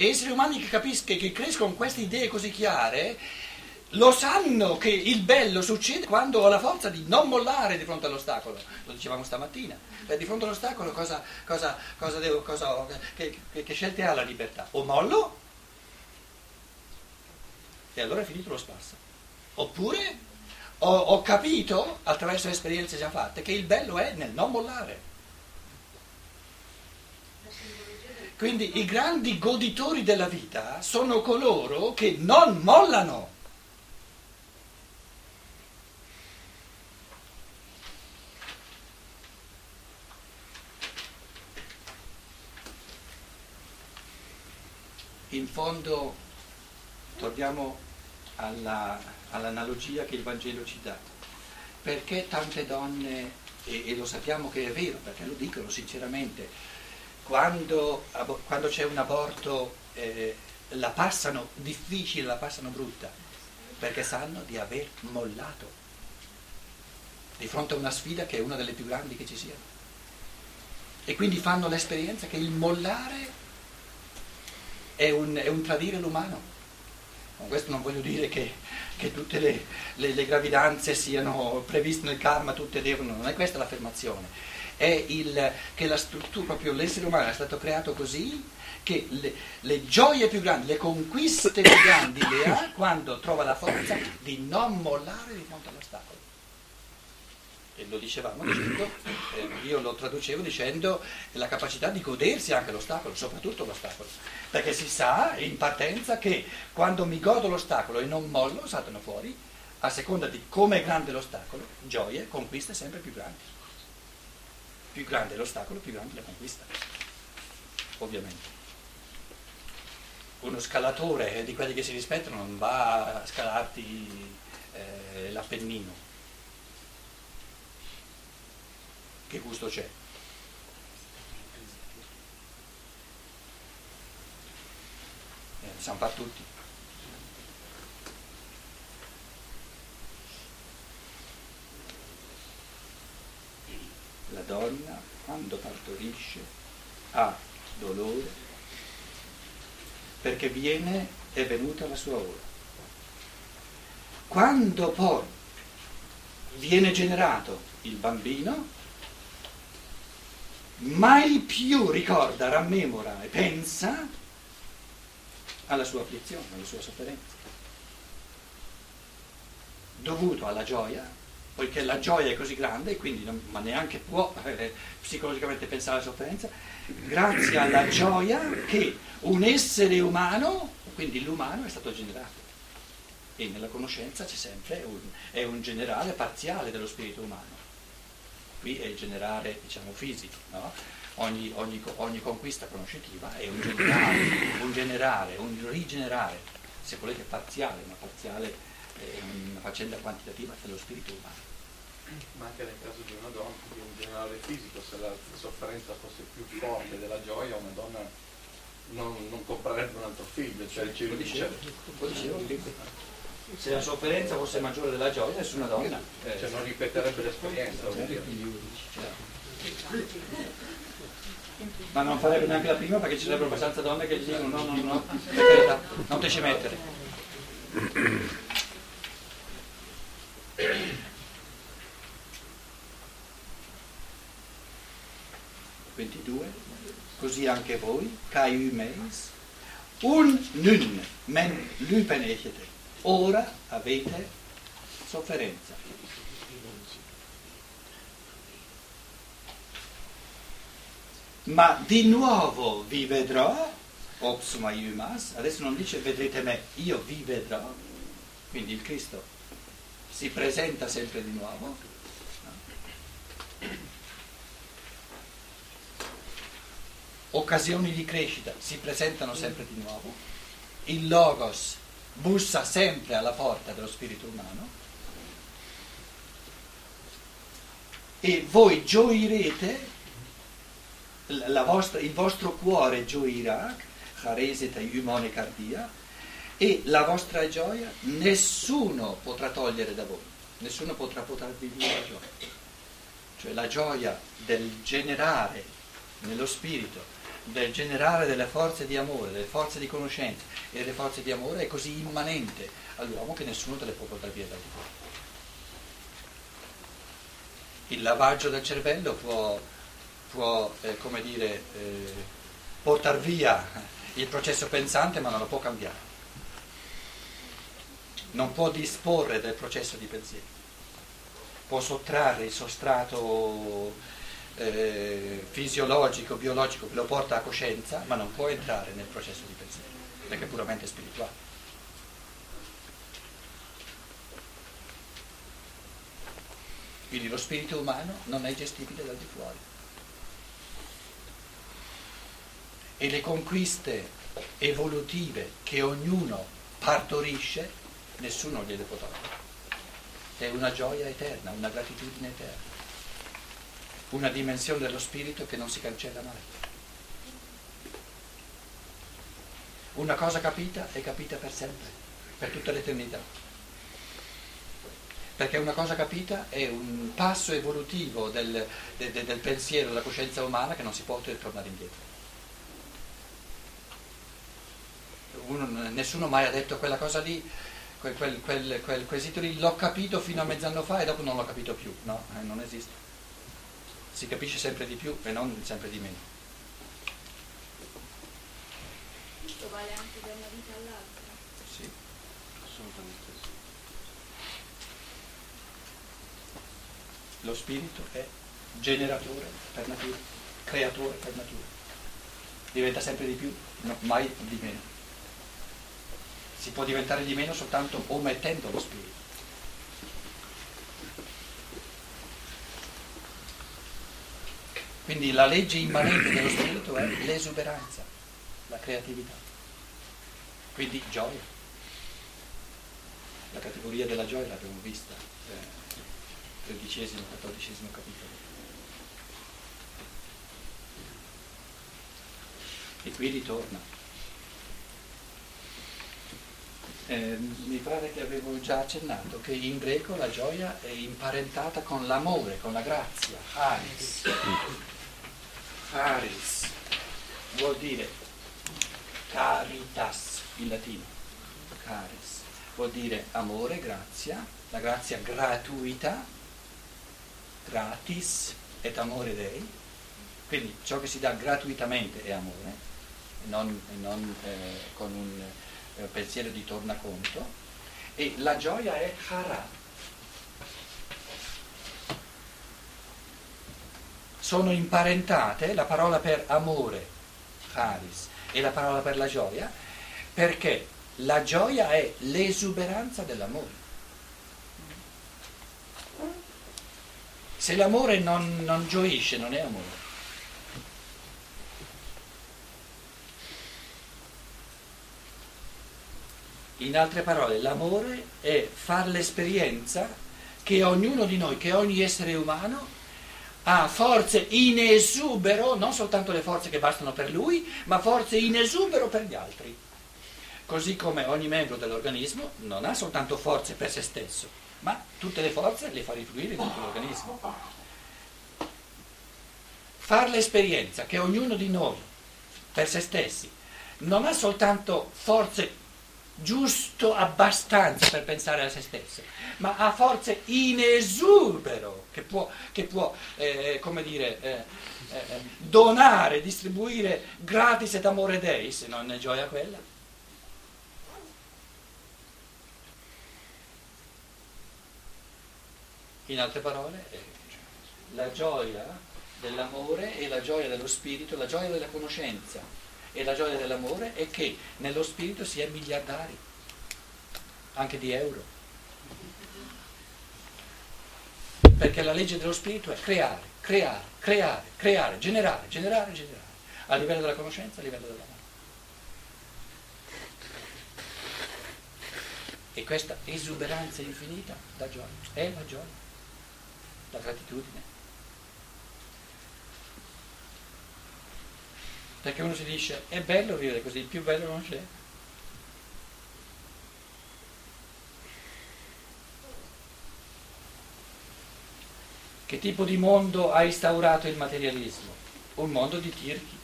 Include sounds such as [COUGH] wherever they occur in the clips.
E esseri umani che capiscono, che crescono con queste idee così chiare, lo sanno che il bello succede quando ho la forza di non mollare di fronte all'ostacolo. Lo dicevamo stamattina. Beh, di fronte all'ostacolo cosa, cosa, cosa devo, cosa, che, che, che scelte ha la libertà? O mollo e allora è finito lo spasso. Oppure ho, ho capito, attraverso esperienze già fatte, che il bello è nel non mollare. Quindi i grandi goditori della vita sono coloro che non mollano. in fondo torniamo alla, all'analogia che il Vangelo ci dà. Perché tante donne, e, e, lo sappiamo che è vero, perché lo dicono sinceramente, quando, quando c'è un aborto eh, la passano difficile, la passano brutta, perché sanno di aver mollato di fronte a una sfida che è una delle più grandi che ci siano. E quindi fanno l'esperienza che il mollare è un, è un tradire l'umano. Con questo non voglio dire che, che tutte le, le, le, gravidanze siano previste nel karma, tutte devono, non è questa l'affermazione, è il, che la struttura, proprio l'essere umano è stato creato così che le, le gioie più grandi, le conquiste più grandi le ha [COUGHS] quando trova la forza di non mollare di fronte all'ostacolo e lo dicevamo dicendo, eh, io lo traducevo dicendo la capacità di godersi anche l'ostacolo, soprattutto l'ostacolo, perché si sa in partenza che quando mi godo l'ostacolo e non mollo saltano fuori, a seconda di come è grande l'ostacolo, gioie, conquiste sempre più grandi. Più grande l'ostacolo, più grande la conquista, ovviamente. Uno scalatore di quelli che si rispettano non va a scalarti eh, l'Appennino che gusto c'è? Eh, siamo fare tutti. La donna quando partorisce ha dolore perché viene, è venuta la sua ora. Quando poi viene generato il bambino, mai più ricorda, rammemora e pensa alla sua afflizione, alla sua sofferenza, dovuto alla gioia, poiché la gioia è così grande, quindi non, ma neanche può eh, psicologicamente pensare alla sofferenza, grazie alla gioia che un essere umano, quindi l'umano, è stato generato. E nella conoscenza c'è sempre un, è un generale parziale dello spirito umano qui è il generale diciamo, fisico, no? ogni, ogni, ogni, conquista conoscitiva è un generale, un generale, un rigenerare, se volete parziale, ma parziale è una faccenda quantitativa dello spirito umano. Ma anche nel caso di una donna, di un generale fisico, se la sofferenza fosse più forte della gioia, una donna non, non comprerebbe un altro figlio, cioè il cielo dice... Se la sofferenza fosse maggiore della gioia, nessuna donna. Eh, cioè non ripeterebbe l'esperienza. Ma non farebbe neanche la prima perché ci sarebbero abbastanza donne che gli dicono no, no, no, per non te ci mettere. Così anche voi, kai meis, un nun men lypenechete ora avete sofferenza. Ma di nuovo vi vedrò, ops maiumas, adesso non dice vedrete me, io vi vedrò, quindi il Cristo si presenta sempre di nuovo. Occasioni di crescita si presentano sempre di nuovo. Il Logos bussa sempre alla porta dello spirito umano e voi gioirete, vostra, il vostro cuore gioirà, chareseta humone cardia, e la vostra gioia nessuno potrà togliere da voi, nessuno potrà portarvi via la gioia. Cioè la gioia del generare nello spirito del generare delle forze di amore, delle forze di conoscenza e delle forze di amore è così immanente all'uomo che nessuno te le può portare via di fuori. Il lavaggio del cervello può, può eh, come dire, eh, portare via il processo pensante ma non lo può cambiare. Non può disporre del processo di pensiero. Può sottrarre il sostrato eh, fisiologico, biologico che lo porta a coscienza, ma non può entrare nel processo di pensiero, perché è puramente spirituale. Quindi lo spirito umano non è gestibile dal di fuori. E le conquiste evolutive che ognuno partorisce, nessuno gliele può togliere. È una gioia eterna, una gratitudine eterna una dimensione dello spirito che non si cancella mai. Una cosa capita è capita per sempre, per tutta l'eternità. Perché una cosa capita è un passo evolutivo del, del, del pensiero, della coscienza umana che non si può tornare indietro. Uno, nessuno mai ha detto quella cosa lì, quel, quel, quel, quel quesito lì, l'ho capito fino a mezz'anno fa e dopo non l'ho capito più. No, eh, non esiste si capisce sempre di più e non sempre di meno. Questo vale anche da una vita all'altra? Sì, assolutamente sì. Lo spirito è generatore per natura, creatore per natura. Diventa sempre di più, no, mai di meno. Si può diventare di meno soltanto omettendo lo spirito. Quindi la legge immanente dello spirito è l'esuberanza, la creatività. Quindi gioia. La categoria della gioia l'abbiamo vista, eh, tredicesimo, quattordicesimo capitolo. E qui ritorna. Eh, mi pare che avevo già accennato che in greco la gioia è imparentata con l'amore, con la grazia, aris. Caris vuol dire caritas in latino. Caris vuol dire amore, grazia, la grazia gratuita, gratis et amore dei. Quindi ciò che si dà gratuitamente è amore, non, non eh, con un eh, pensiero di tornaconto. E la gioia è hara, sono imparentate la parola per amore, charis, e la parola per la gioia, perché la gioia è l'esuberanza dell'amore. Se l'amore non, non gioisce, non è amore. In altre parole, l'amore è fare l'esperienza che ognuno di noi, che ogni essere umano ha forze in esubero, non soltanto le forze che bastano per lui, ma forze in esubero per gli altri. Così come ogni membro dell'organismo non ha soltanto forze per se stesso, ma tutte le forze le fa rifluire dentro l'organismo. Far l'esperienza che ognuno di noi, per se stessi, non ha soltanto forze giusto abbastanza per pensare a se stesso, ma ha forze in esubero che può, che può eh, come dire, eh, eh, donare, distribuire gratis ed amore Dei, se non è gioia quella. In altre parole, eh, la gioia dell'amore e la gioia dello spirito, la gioia della conoscenza e la gioia dell'amore è che nello spirito si è miliardari, anche di euro. Perché la legge dello spirito è creare, creare, creare, creare, generare, generare, generare, a livello della conoscenza, a livello dell'amore. E questa esuberanza infinita dà gioia, è la gioia, la gratitudine. Perché uno si dice è bello vivere così, il più bello non c'è. Che tipo di mondo ha instaurato il materialismo? Un mondo di tirchi,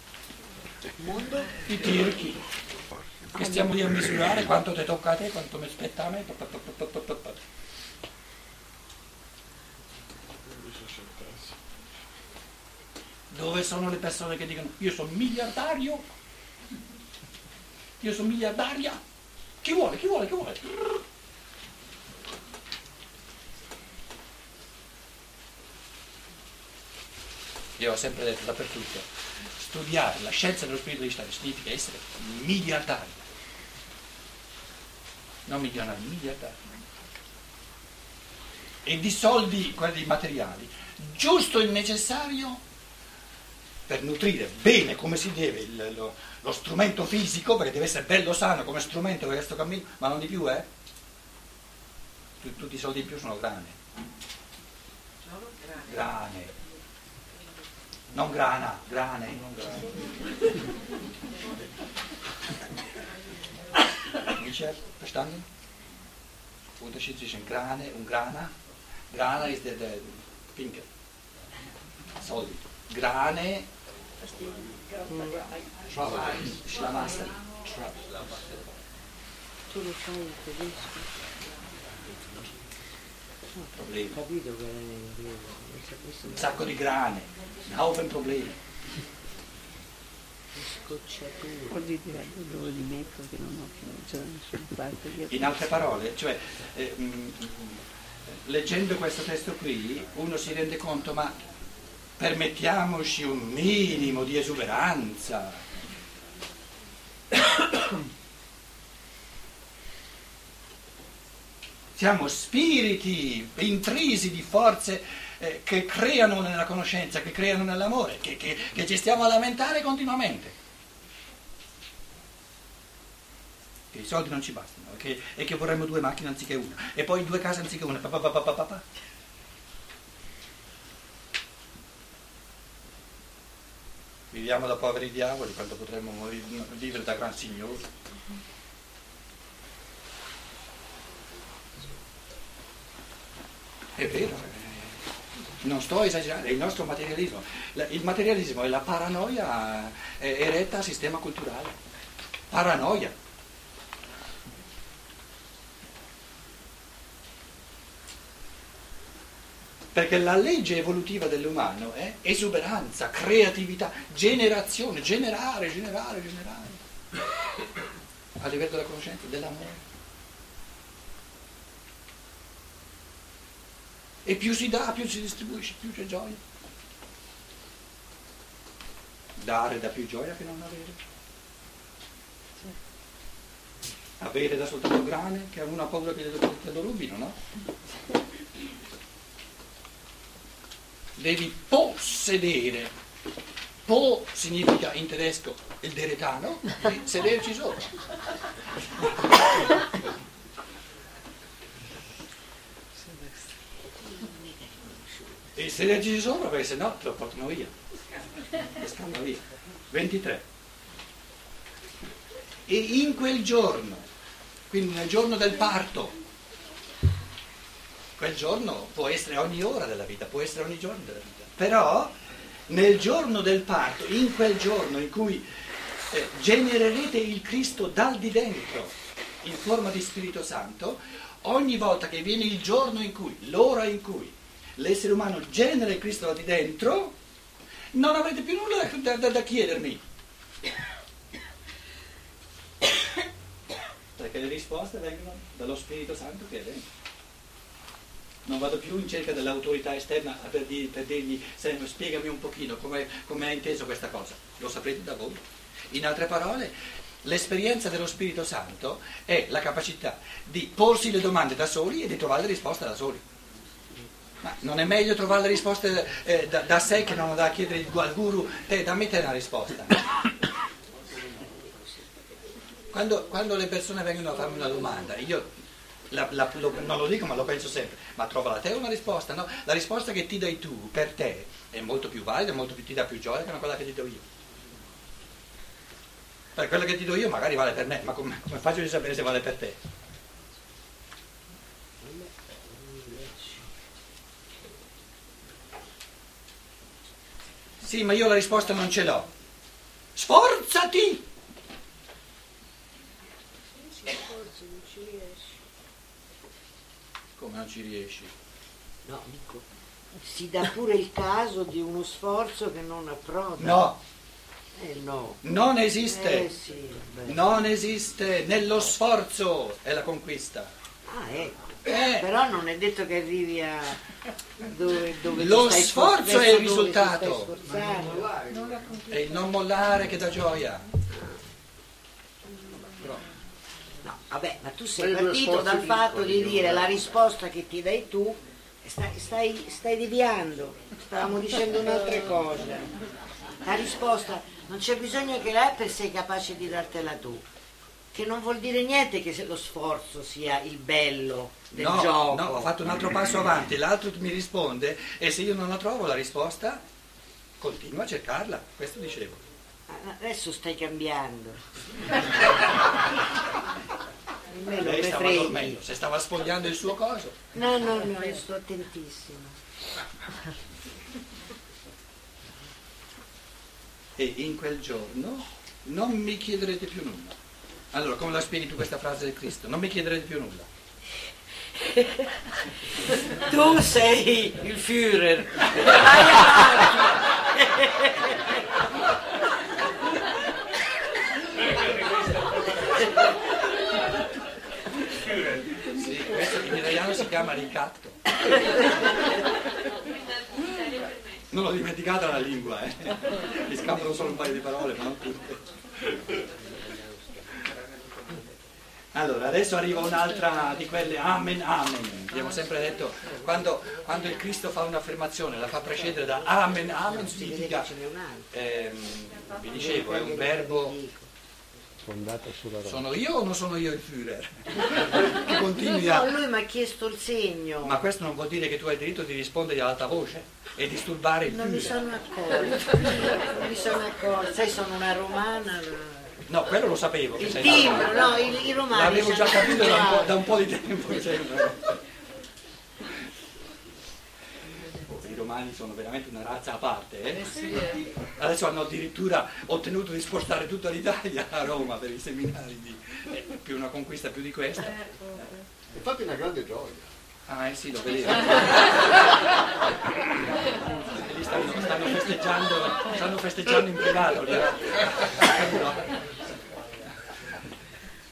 Mondo? I tirchi. Che stiamo lì a misurare quanto ti tocca a te, quanto mi spetta a me. Dove sono le persone che dicono io sono miliardario? Io sono miliardaria? Chi vuole? Chi vuole? Chi vuole? Io ho sempre detto dappertutto, studiare la scienza dello spirito di Stato significa essere miliardari. Non milionari, miliardari. E di soldi, quelli materiali, giusto il necessario per nutrire bene come si deve il, lo, lo, strumento fisico, perché deve essere bello sano come strumento per questo cammino, ma non di più, eh? Tutti i soldi in più sono grane. Grane. Non grana, grane. Non grane. Michel, verstanden? Unterschied zwischen Grane und Grana. Grana ist der, der Pinke. Soldi. Grane Tu lo sai in tedesco? Ho Problemi. capito che Un sacco di grane, un problemi. scocciature. Vuol dire dove li metto che non ho più, nessuna parte. In altre parole, cioè, eh, mm, leggendo questo testo qui, uno si rende conto, ma permettiamoci un minimo di esuberanza. Siamo spiriti intrisi di forze eh, che creano nella conoscenza, che creano nell'amore, che, che- che ci stiamo a lamentare continuamente. Che i soldi non ci bastano e che, e che vorremmo due macchine anziché una, e poi due case anziché una. pa, pa, pa, pa, pa, pa, pa. Viviamo da poveri diavoli quando potremmo vi- vivere da gran signori. È vero, eh, non sto esagerando, è il nostro materialismo. Il materialismo è la paranoia eh, eretta al sistema culturale. Paranoia. Perché la legge evolutiva dell'umano è esuberanza, creatività, generazione, generare, generare, generare. A livello della conoscenza, dell'amore. E più si dà, più si distribuisce, più c'è gioia. Dare dà più gioia che non avere. Avere da soltanto grane, che ha paura che te lo rubino, no? Devi possedere. Po significa in tedesco il deretano, e sederci sopra. E sederci sopra perché se no te lo portano via. Scambano via. 23. E in quel giorno, quindi nel giorno del parto, quel giorno può essere ogni ora della vita, può essere ogni giorno della vita, però nel giorno del parto, in quel giorno in cui eh, genererete il Cristo dal di dentro in forma di Spirito Santo, ogni volta che viene il giorno in cui, l'ora in cui l'essere umano genera il Cristo da di dentro, non avrete più nulla da, da- da chiedermi. [COUGHS] Perché le risposte vengono dallo Spirito Santo che è dentro. Non vado più in cerca dell'autorità esterna per, dir- per dirgli, "Senti, spiegami un pochino come, hai inteso questa cosa. Lo saprete da voi. In altre parole, l'esperienza dello Spirito Santo è la capacità di porsi le domande da soli e di trovare le risposte da soli. Ma non è meglio trovare le risposte eh, da, da sé che non da chiedere al guru, te dammi te una risposta. Quando, quando le persone vengono a farmi una domanda, io la- la- lo- non lo dico ma lo penso sempre, ma trova te una risposta, no? La risposta che ti dai tu per te è molto più valida, molto più, ti dà più gioia che quella che ti do io. Per quella che ti do io magari vale per me, ma come, come faccio di sapere se vale per te? Sì, ma io la risposta non ce l'ho. Sforzati! Si sforzi, non ci riesci. Come non ci riesci? No, dico, si dà pure il caso di uno sforzo che non approda. No, Eh no. non Eh esiste. sì, beh. Non esiste. Nello sforzo è la conquista. Ah, ecco. Eh, Però non è detto che arrivi a dove, dove Lo stai sforzo sfor- è il risultato. Non la conquista. è il non mollare che dà gioia. Però, No, vabbè, ma tu sei due partito dal fatto di dire no? la risposta che ti dai tu, stai, stai, stai deviando, stavamo dicendo un'altra cosa. La risposta non c'è bisogno che l'Apple sei capace di dartela tu, che non vuol dire niente che se lo sforzo sia il bello del no, gioco. no, ho fatto un altro passo avanti, l'altro mi risponde e se io non la trovo la risposta, continua a cercarla. Questo dicevo. Ah, Adesso stai cambiando. [LAUGHS] Me lo Lei me stava dormendo, se stava spogliando il suo coso. No, no, no, io sto attentissima. [LAUGHS] E in quel giorno non mi chiederete più nulla. Allora, come la spieghi tu questa frase del Cristo? Non mi chiederete più nulla. Tu sei il Führer. [LAUGHS] Vai avanti. Sì, questo in italiano si chiama ricatto. Non l'ho dimenticata la lingua, eh. Mi scappano solo un paio di parole, ma non tutte. Allora, adesso arriva un'altra di quelle amen, amen. Abbiamo sempre detto, quando, quando il Cristo fa un'affermazione, la fa precedere da amen, amen, significa, ehm, vi dicevo, è un verbo fondata sulla roba. Sono io o non sono io il Führer? che [LAUGHS] continui No, a... lui mi ha chiesto il segno. Ma questo non vuol dire che tu hai il diritto di rispondere ad alta voce e disturbare il Non mi Führer. sono accorta. Non mi sono accorta. Sai, sono una romana. ma- No, quello lo sapevo. che Il sei timbro, no, i, i romani. L'avevo già capito da un, po', da un po' di tempo. cioè, oh, I romani sono veramente una razza a parte. eh? Adesso hanno addirittura ottenuto di spostare tutta l'Italia a Roma per i seminari. Di, eh, più una conquista più di questa. Infatti è una grande gioia. Ah, eh sì, lo vedevo. Lì stanno, stanno festeggiando, stanno festeggiando in privato. lì.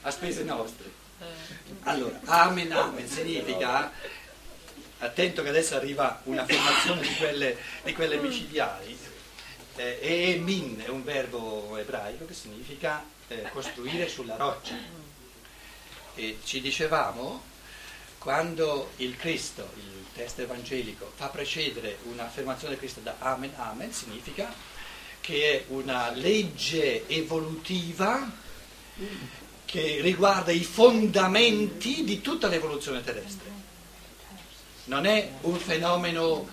A spese nostre. Allora, amen, amen significa, attento che adesso arriva un'affermazione di quelle, di quelle micidiali, eh, e min è un verbo ebraico che significa eh, costruire sulla roccia. E ci dicevamo, quando il Cristo, il testo evangelico, fa precedere un'affermazione del Cristo da Amen, Amen, significa che è una legge evolutiva che riguarda i fondamenti di tutta l'evoluzione terrestre. Non è un fenomeno,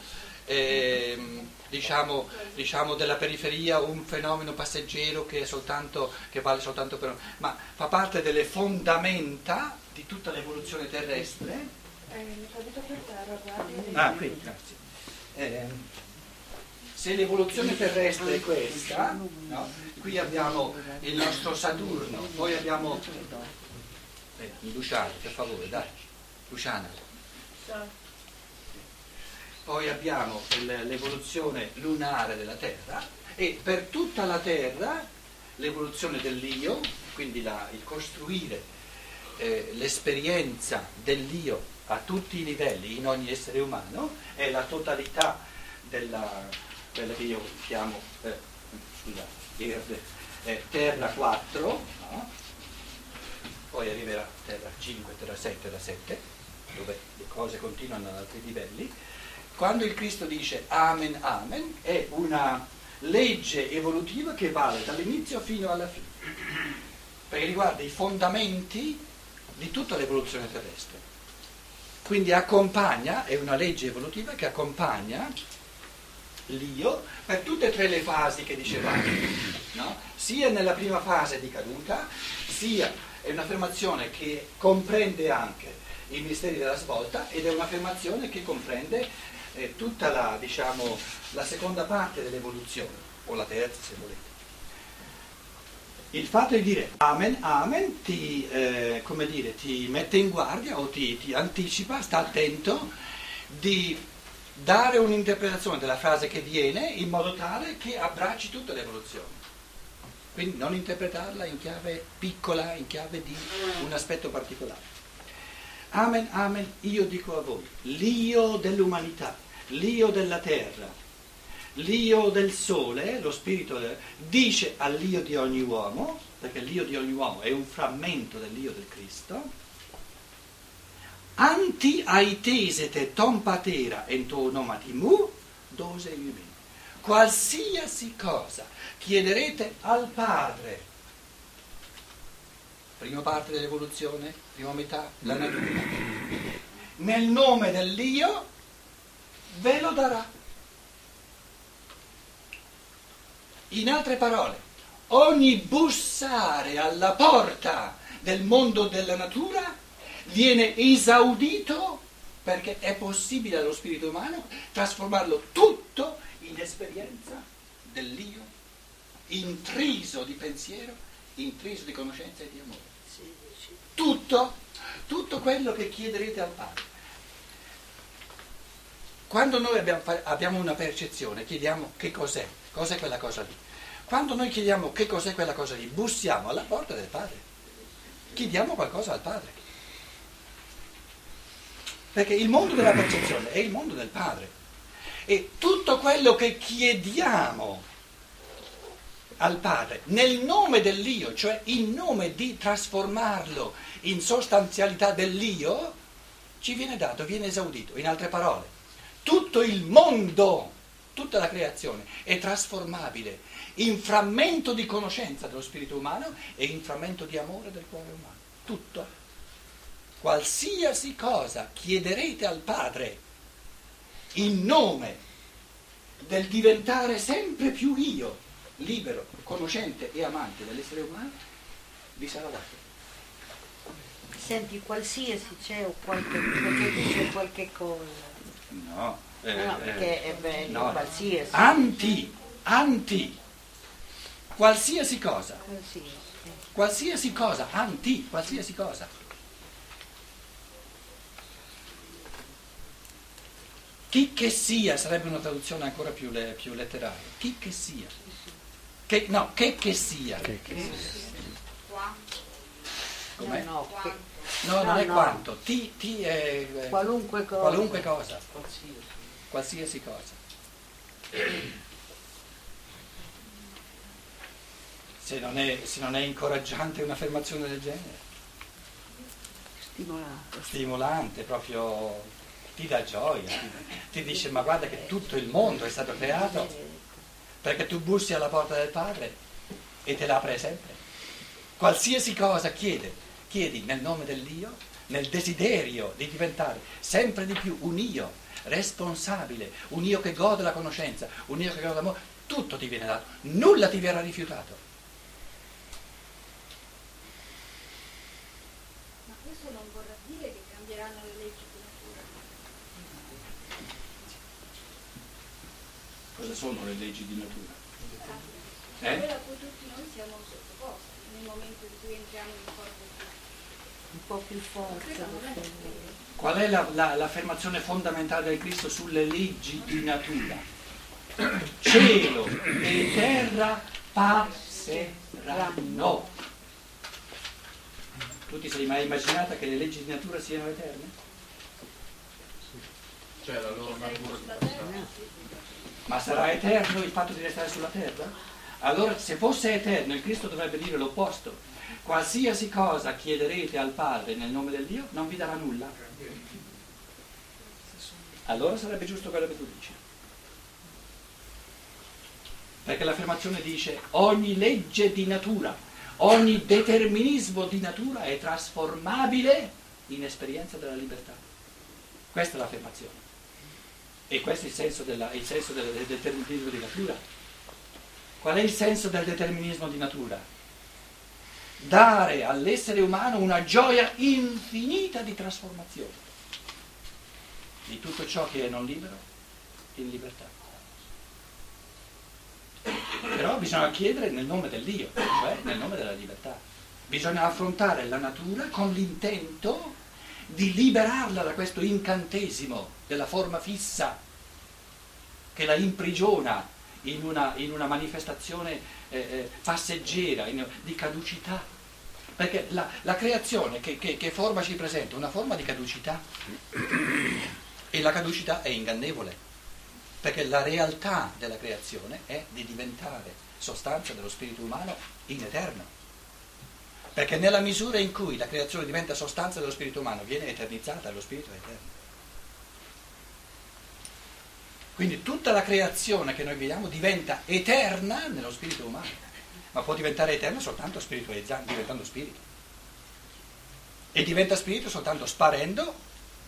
ehm, diciamo, diciamo, della periferia, un fenomeno passeggero che, è soltanto, che vale soltanto per... ma fa parte delle fondamenta di tutta l'evoluzione terrestre Eh. Ah, qui, grazie. Ehm, se l'evoluzione terrestre è questa, no? qui abbiamo il nostro Saturno, poi abbiamo... Eh, Luciano, per favore, dai, Luciana. Poi abbiamo l'evoluzione lunare della Terra e per tutta la Terra l'evoluzione dell'io, quindi la- il costruire eh, l'esperienza dell'io a tutti i livelli in ogni essere umano è la totalità della quella che io chiamo eh, scusa, verde, eh, Terra 4, no? poi arriverà Terra 5, Terra 6, Terra 7, dove le cose continuano ad altri livelli. Quando il Cristo dice Amen, Amen, è una legge evolutiva che vale dall'inizio fino alla fine, perché riguarda i fondamenti di tutta l'evoluzione terrestre. Quindi accompagna, è una legge evolutiva che accompagna l'io per tutte e tre le fasi che dicevamo, no? sia nella prima fase di caduta, sia è un'affermazione che comprende anche i misteri della svolta ed è un'affermazione che comprende eh, tutta la, diciamo, la seconda parte dell'evoluzione, o la terza se volete. il fatto di dire amen, amen ti, eh, dire, ti mette in guardia o ti, ti anticipa, sta attento di dare un'interpretazione della frase che viene in modo tale che abbracci tutta l'evoluzione. Quindi non interpretarla in chiave piccola, in chiave di un aspetto particolare. Amen, amen, io dico a voi, l'io dell'umanità, l'io della terra, l'io del sole, lo spirito, dice all'io di ogni uomo, perché l'io di ogni uomo è un frammento dell'io del Cristo, anti aitesete tom patera ento nomatimu, dose iumi. Qualsiasi cosa chiederete al Padre, prima parte dell'evoluzione, prima metà, la natura, [COUGHS] nel nome dell'io, ve lo darà. In altre parole, ogni bussare alla porta del mondo della natura viene esaudito perché è possibile allo spirito umano trasformarlo tutto in esperienza dell'io, intriso di pensiero, intriso di conoscenza e di amore. Tutto, tutto quello che chiederete al Padre. Quando noi abbiamo, abbiamo una percezione, chiediamo che cos'è, cos'è quella cosa lì. Quando noi chiediamo che cos'è quella cosa lì, bussiamo alla porta del Padre. Chiediamo qualcosa al Padre. Perché il mondo della percezione è il mondo del Padre. E tutto quello che chiediamo al Padre nel nome dell'io, cioè in nome di trasformarlo in sostanzialità dell'io, ci viene dato, viene esaudito. In altre parole, tutto il mondo tutta la creazione è trasformabile in frammento di conoscenza dello spirito umano e in frammento di amore del cuore umano. Tutto. Qualsiasi cosa chiederete al Padre in nome del diventare sempre più io, libero, conoscente e amante dell'essere umano, vi sarà dato. Senti, qualsiasi c'è o qualche, perché dice qualche cosa. No. Eh, no, perché è bello, no. qualsiasi. Anti, anti, qualsiasi cosa. Qualsiasi. Qualsiasi cosa, anti, qualsiasi cosa. Chi che sia sarebbe una traduzione ancora più, le, più letteraria. Chi che sia. Che, no, che che sia. Che, che Qua. Com'è? No, no, No, no, non è no. quanto. Ti, ti è eh, Qualunque cosa. qualunque cosa. Qualsiasi cosa. Se non, è, se non è incoraggiante un'affermazione del genere, Stimolato. stimolante, proprio ti dà gioia, ti, ti dice ma guarda che tutto il mondo è stato creato perché tu bussi alla porta del Padre e te l'apre sempre. Qualsiasi cosa chiede, chiedi nel nome dell'io, nel desiderio di diventare sempre di più un io responsabile, un io che gode la conoscenza, un io che gode l'amore, tutto ti viene dato, nulla ti verrà rifiutato. Ma questo non vorrà dire che cambieranno le leggi di natura. Cosa sono le leggi di natura? Eh? Quella a cui tutti noi siamo sottoposti nel momento in cui entriamo in corpo Un po' più forte. Qual è la- la- l'affermazione fondamentale del Cristo sulle leggi di natura? Cielo e terra passeranno. Tu ti sei mai immaginata che le leggi di natura siano eterne? Cioè la loro natura Ma sarà eterno il fatto di restare sulla terra? Allora, se fosse eterno, il Cristo dovrebbe dire l'opposto. Qualsiasi cosa chiederete al Padre nel nome del Dio, non vi darà nulla. Allora sarebbe giusto quello che tu dici. Perché l'affermazione dice ogni legge di natura, ogni determinismo di natura è trasformabile in esperienza della libertà. Questa è l'affermazione. E questo è il senso, della- il senso del, determinismo di natura. Qual è il senso del determinismo di natura? Dare all'essere umano una gioia infinita di trasformazione di tutto ciò che è non libero in libertà. Però bisogna chiedere nel nome dell'io, cioè nel nome della libertà. Bisogna affrontare la natura con l'intento di liberarla da questo incantesimo della forma fissa che la imprigiona in una, in una manifestazione eh, eh, passeggera, in, di caducità. Perché la, la creazione che, che, che forma ci presenta? Una forma di caducità. E la caducità è ingannevole, perché la realtà della creazione è di diventare sostanza dello spirito umano in eterno. Perché nella misura in cui la creazione diventa sostanza dello spirito umano, viene eternizzata, lo spirito eterno. Quindi tutta la creazione che noi vediamo diventa eterna nello spirito umano, ma può diventare eterna soltanto spiritualizzando, diventando spirito. E diventa spirito soltanto sparendo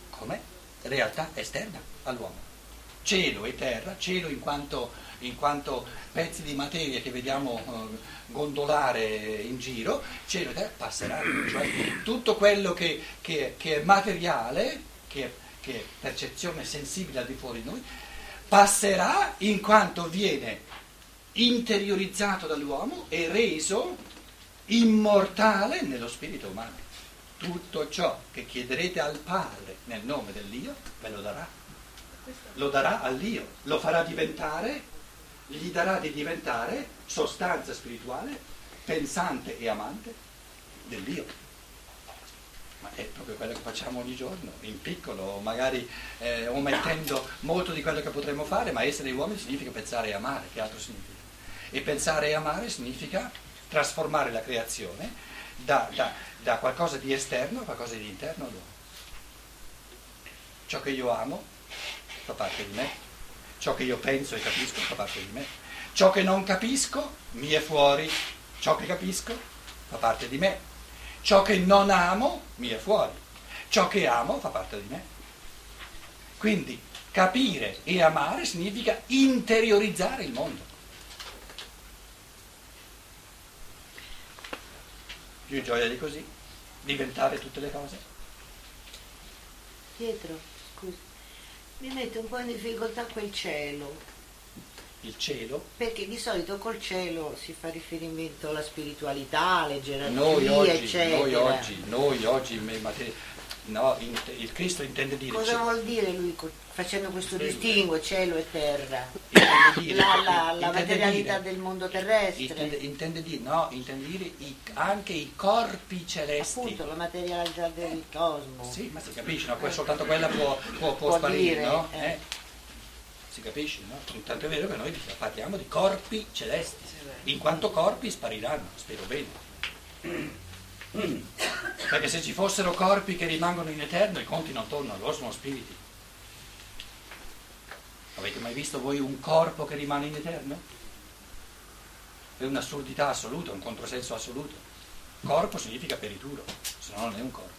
come realtà esterna all'uomo. Cielo e terra, cielo in quanto, in quanto pezzi di materia che vediamo eh, gondolare in giro, cielo e terra passeranno, cioè tutto quello che, che, che è materiale, che, che è percezione sensibile al di fuori di noi, passerà in quanto viene interiorizzato dall'uomo e reso immortale nello spirito umano. Tutto ciò che chiederete al Padre nel nome dell'Io ve lo darà. Lo darà all'Io, lo farà diventare, gli darà di diventare sostanza spirituale, pensante e amante dell'Io. Ma è proprio quello che facciamo ogni giorno, in piccolo, magari eh, omettendo molto di quello che potremmo fare, ma essere uomini significa pensare e amare, che altro significa? E pensare e amare significa trasformare la creazione da, da, da qualcosa di esterno a qualcosa di interno all'uomo. Ciò che io amo fa parte di me, ciò che io penso e capisco fa parte di me, ciò che non capisco mi è fuori, ciò che capisco fa parte di me, ciò che non amo mi è fuori, ciò che amo fa parte di me. Quindi capire e amare significa interiorizzare il mondo. più gioia di così, diventare tutte le cose. Pietro, mi mette un po' in difficoltà quel cielo, Il cielo, perché di solito col cielo si fa riferimento alla spiritualità, alle gerarchie, noi oggi, eccetera. noi oggi, noi oggi, in materia- no, in- il Cristo intende dire, Cosa vuol dire lui facendo questo distinguo, cielo e terra? dire- La, la- la materialità dire- del mondo terrestre, intende, intende dire, no, intende dire i- anche i corpi celesti. appunto la materialità del cosmo. Sì, ma si capisce, no? Soltanto quella può, può- può Può sparire, dire, no? eh. Eh? Si capisce, no? Intanto è vero che noi parliamo di corpi celesti, in quanto corpi spariranno, spero bene. Perché se ci fossero corpi che rimangono in eterno, i conti non tornano, loro sono spiriti. Avete mai visto voi un corpo che rimane in eterno? È un'assurdità assoluta, un controsenso assoluto. Corpo significa perituro, se no non è un corpo.